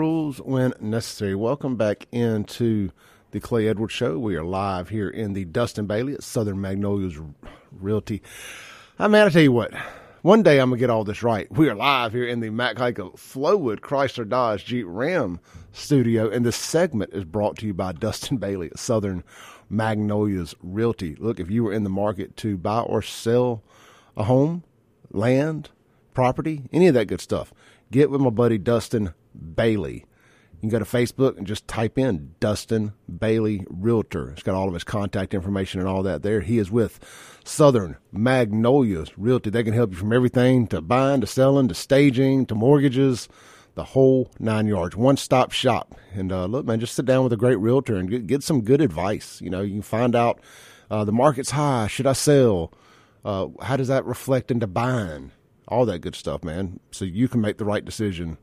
rules when necessary. Welcome back into the Clay Edwards Show. We are live here in the Dustin Bailey at Southern Magnolias Realty. I man, I tell you what, one day I'm gonna get all this right. We are live here in the Mac Haik Flowood Chrysler Dodge Jeep Ram studio, and this segment is brought to you by Dustin Bailey at Southern Magnolias Realty. Look, if you were in the market to buy or sell a home, land, property, any of that good stuff, get with my buddy Dustin Bailey. You can go to Facebook and just type in Dustin Bailey Realtor. It's got all of his contact information and all that there. He is with Southern Magnolias Realty. They can help you from everything to buying, to selling, to staging, to mortgages, the whole nine yards. One stop shop. And uh, look, man, just sit down with a great realtor and get, get some good advice. You know, you can find out uh, the market's high. Should I sell? Uh, how does that reflect into buying? All that good stuff, man. So you can make the right decision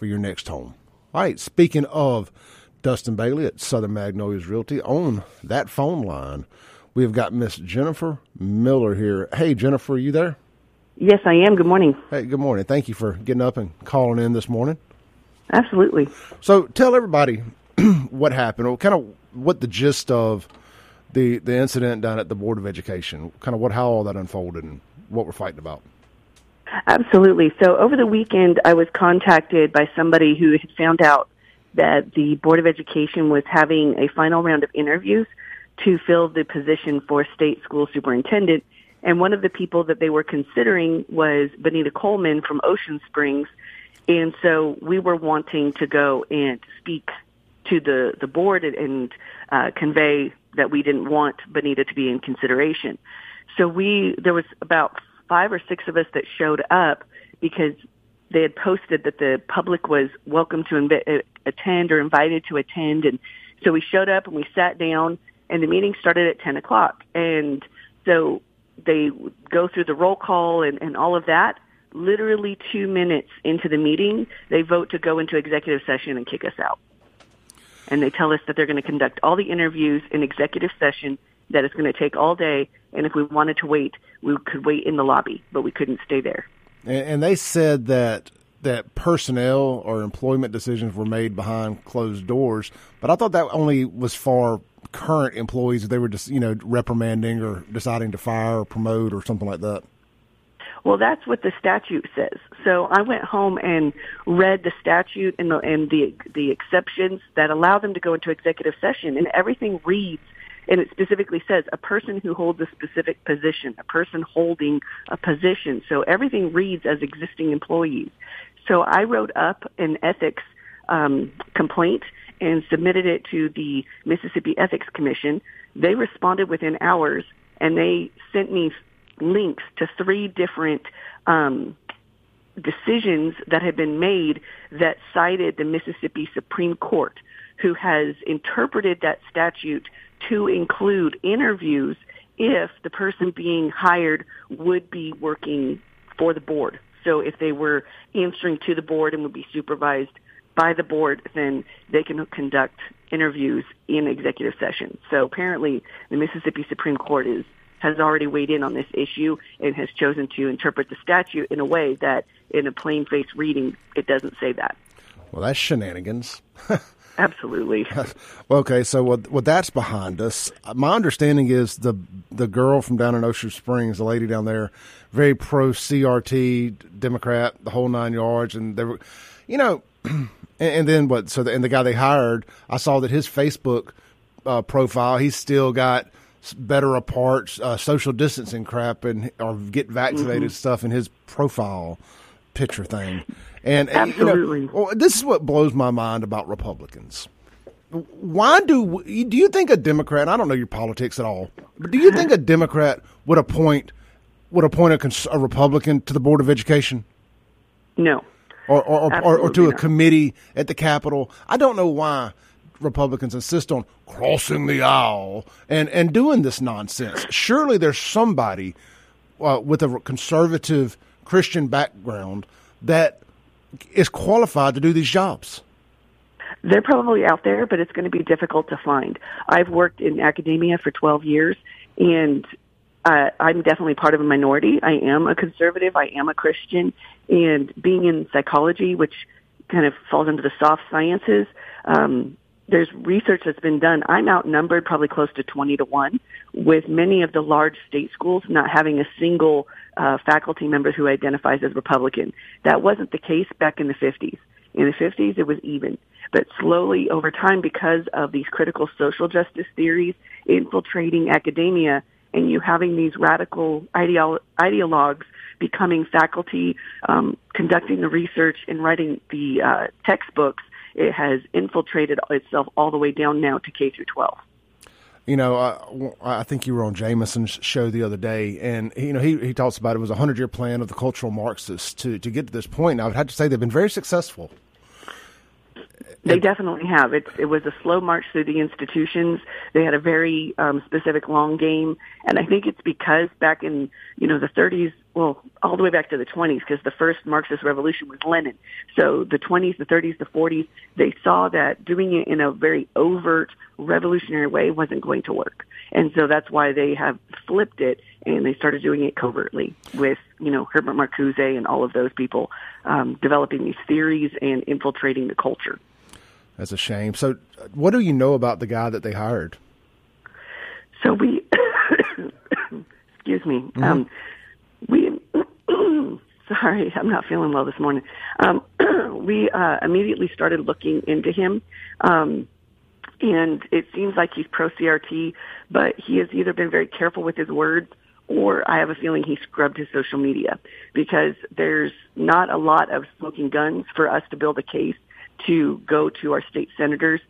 for your next home. All right, speaking of Dustin Bailey at Southern Magnolias Realty, on that phone line, we've got Miss Jennifer Miller here. Hey, Jennifer, are you there? Yes, I am. Good morning. Hey, good morning. Thank you for getting up and calling in this morning. Absolutely. So, tell everybody what happened, or kind of what the gist of the the incident down at the Board of Education, kind of what how all that unfolded, and what we're fighting about. Absolutely. So over the weekend, I was contacted by somebody who had found out that the Board of Education was having a final round of interviews to fill the position for state school superintendent. And one of the people that they were considering was Benita Coleman from Ocean Springs. And so we were wanting to go and speak to the, the board and and uh, convey that we didn't want Benita to be in consideration. So we, there was about five or six of us that showed up because they had posted that the public was welcome to inv- uh, attend or invited to attend. And so we showed up and we sat down and the meeting started at 10 o'clock. And so they go through the roll call and, and all of that. Literally two minutes into the meeting, they vote to go into executive session and kick us out. And they tell us that they're going to conduct all the interviews in executive session that it's going to take all day. And if we wanted to wait, we could wait in the lobby, but we couldn't stay there. And, and they said that that personnel or employment decisions were made behind closed doors, but I thought that only was for current employees. They were just you know reprimanding or deciding to fire or promote or something like that. Well, that's what the statute says. So I went home and read the statute and the, and the the exceptions that allow them to go into executive session, and everything reads and it specifically says a person who holds a specific position, a person holding a position. So everything reads as existing employees. So I wrote up an ethics um, complaint and submitted it to the Mississippi Ethics Commission. They responded within hours, and they sent me links to three different um, decisions that had been made that cited the Mississippi Supreme Court, who has interpreted that statute to include interviews if the person being hired would be working for the board. So if they were answering to the board and would be supervised by the board, then they can conduct interviews in executive session. So apparently the Mississippi Supreme Court is has already weighed in on this issue and has chosen to interpret the statute in a way that in a plain face reading it doesn't say that. Well, that's shenanigans. Absolutely. okay, so what what that's behind us? My understanding is the the girl from down in Ocean Springs, the lady down there, very pro CRT, Democrat, the whole nine yards, and they were, you know, and, and then what? So the, and the guy they hired, I saw that his Facebook uh, profile, he's still got better apart, uh, social distancing crap, and or get vaccinated mm-hmm. stuff in his profile picture thing. And absolutely, you know, this is what blows my mind about Republicans. Why do do you think a Democrat? I don't know your politics at all, but do you think a Democrat would appoint would appoint a, a Republican to the Board of Education? No. Or or, or, or to a not. committee at the Capitol. I don't know why Republicans insist on crossing the aisle and, and doing this nonsense. Surely there's somebody uh, with a conservative Christian background that is qualified to do these jobs? They're probably out there, but it's going to be difficult to find. I've worked in academia for 12 years, and uh, I'm definitely part of a minority. I am a conservative. I am a Christian, and being in psychology, which kind of falls into the soft sciences. Um, there's research that's been done. I'm outnumbered probably close to 20 to 1 with many of the large state schools not having a single uh, faculty member who identifies as Republican. That wasn't the case back in the 50s. In the 50s, it was even. But slowly over time, because of these critical social justice theories infiltrating academia and you having these radical ideolo- ideologues becoming faculty, um, conducting the research and writing the uh, textbooks, it has infiltrated itself all the way down now to K through 12. You know, I, I think you were on Jameson's show the other day, and you know he, he talks about it was a hundred year plan of the cultural Marxists to to get to this point. And I would have to say they've been very successful. They definitely have. It, it was a slow march through the institutions. They had a very um, specific long game, and I think it's because back in you know the 30s, well, all the way back to the 20s, because the first Marxist revolution was Lenin. So the 20s, the 30s, the 40s, they saw that doing it in a very overt revolutionary way wasn't going to work, and so that's why they have flipped it and they started doing it covertly with you know Herbert Marcuse and all of those people um, developing these theories and infiltrating the culture. That's a shame. So, what do you know about the guy that they hired? So we, excuse me, mm-hmm. um. Sorry, I'm not feeling well this morning. Um, we uh, immediately started looking into him. Um, and it seems like he's pro CRT, but he has either been very careful with his words or I have a feeling he scrubbed his social media because there's not a lot of smoking guns for us to build a case to go to our state senators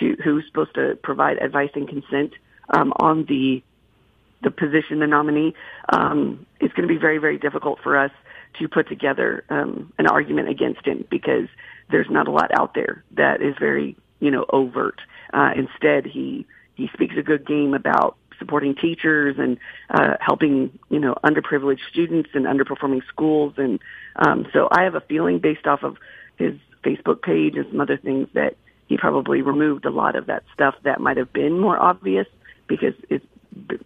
to who's supposed to provide advice and consent um, on the the position, the nominee. Um, it's going to be very, very difficult for us to put together um, an argument against him because there's not a lot out there that is very, you know, overt. Uh, instead, he he speaks a good game about supporting teachers and uh, helping, you know, underprivileged students and underperforming schools. And um, so I have a feeling based off of his Facebook page and some other things that he probably removed a lot of that stuff that might have been more obvious because it's,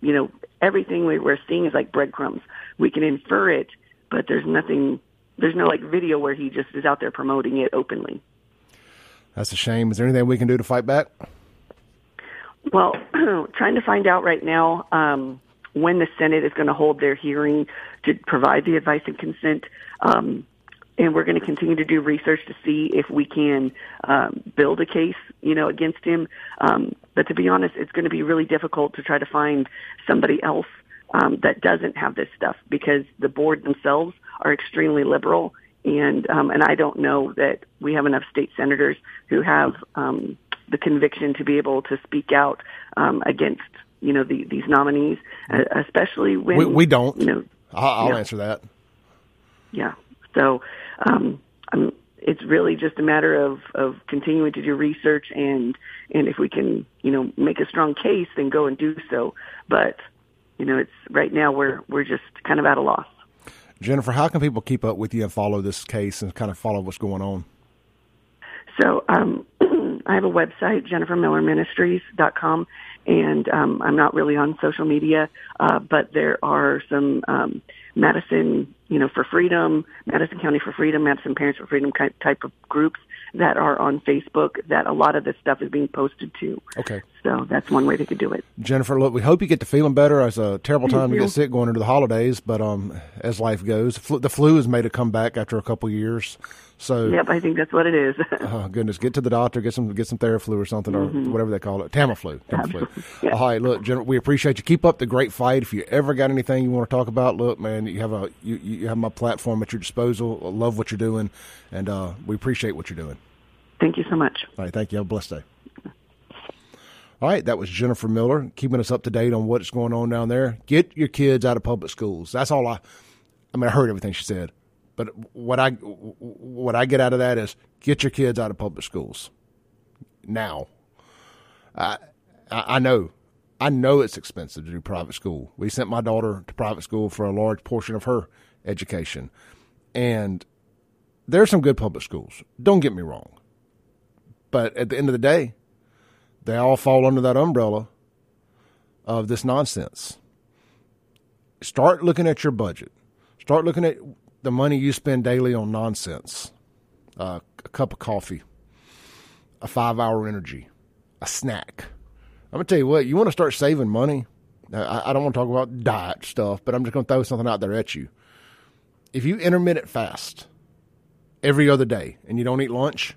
you know, everything we we're seeing is like breadcrumbs. We can infer it, but there's nothing, there's no like video where he just is out there promoting it openly. That's a shame. Is there anything we can do to fight back? Well, trying to find out right now um, when the Senate is going to hold their hearing to provide the advice and consent. Um, and we're going to continue to do research to see if we can um, build a case, you know, against him. Um, but to be honest, it's going to be really difficult to try to find somebody else um, that doesn't have this stuff because the board themselves are extremely liberal, and um, and I don't know that we have enough state senators who have um, the conviction to be able to speak out um, against you know the, these nominees, especially when we, we don't. You know, I'll, I'll answer that. Yeah. So um, I'm, it's really just a matter of, of continuing to do research and and if we can you know make a strong case, then go and do so. But you know, it's right now we're we're just kind of at a loss. Jennifer, how can people keep up with you and follow this case and kind of follow what's going on? So um, I have a website, jennifermillerministries.com, and um, I'm not really on social media, uh, but there are some um, Madison, you know, for Freedom, Madison County for Freedom, Madison Parents for Freedom type of groups that are on Facebook that a lot of this stuff is being posted to. Okay. So that's one way they could do it. Jennifer, look, we hope you get to feeling better. It's a terrible time to get sick going into the holidays, but um, as life goes, the flu has made a comeback after a couple years. So yep, I think that's what it is. oh goodness, get to the doctor, get some get some Theraflu or something mm-hmm. or whatever they call it, Tamiflu. Tamiflu. yeah. All right, look, Jennifer, we appreciate you. Keep up the great fight. If you ever got anything you want to talk about, look, man, you have a you, you have my platform at your disposal. I love what you're doing, and uh, we appreciate what you're doing. Thank you so much. All right, thank you. Have a blessed day. All right, that was Jennifer Miller keeping us up to date on what's going on down there. Get your kids out of public schools. That's all I. I mean, I heard everything she said. But what I what I get out of that is get your kids out of public schools now. I I know I know it's expensive to do private school. We sent my daughter to private school for a large portion of her education, and there are some good public schools. Don't get me wrong, but at the end of the day, they all fall under that umbrella of this nonsense. Start looking at your budget. Start looking at the money you spend daily on nonsense. Uh, a cup of coffee, a five hour energy, a snack. I'm gonna tell you what, you want to start saving money. I, I don't want to talk about diet stuff, but I'm just gonna throw something out there at you. If you intermittent fast every other day and you don't eat lunch,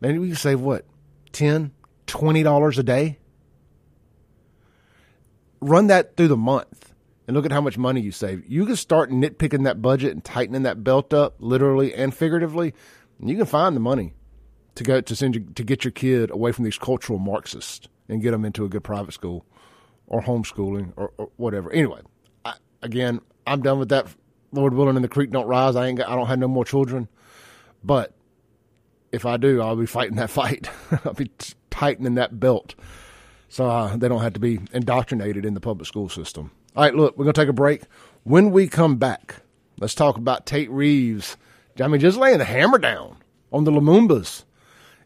maybe we can save what, 10 $20 a day? Run that through the month and look at how much money you save. You can start nitpicking that budget and tightening that belt up, literally and figuratively. And you can find the money to go to send you, to get your kid away from these cultural Marxists and get them into a good private school or homeschooling or, or whatever. Anyway, I, again, I'm done with that. Lord willing, and the creek don't rise. I ain't. Got, I don't have no more children, but if I do, I'll be fighting that fight. I'll be t- tightening that belt so uh, they don't have to be indoctrinated in the public school system. All right, look, we're going to take a break. When we come back, let's talk about Tate Reeves. I mean, just laying the hammer down on the Lumumbas.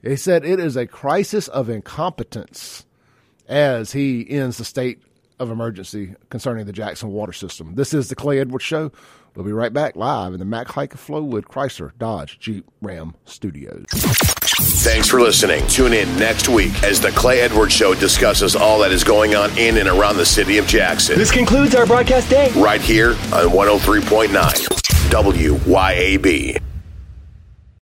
He said it is a crisis of incompetence as he ends the state of emergency concerning the Jackson water system. This is the Clay Edwards Show. We'll be right back live in the Mac Haik Flowood Chrysler Dodge Jeep Ram Studios. Thanks for listening. Tune in next week as the Clay Edwards Show discusses all that is going on in and around the city of Jackson. This concludes our broadcast day. Right here on 103.9 WYAB.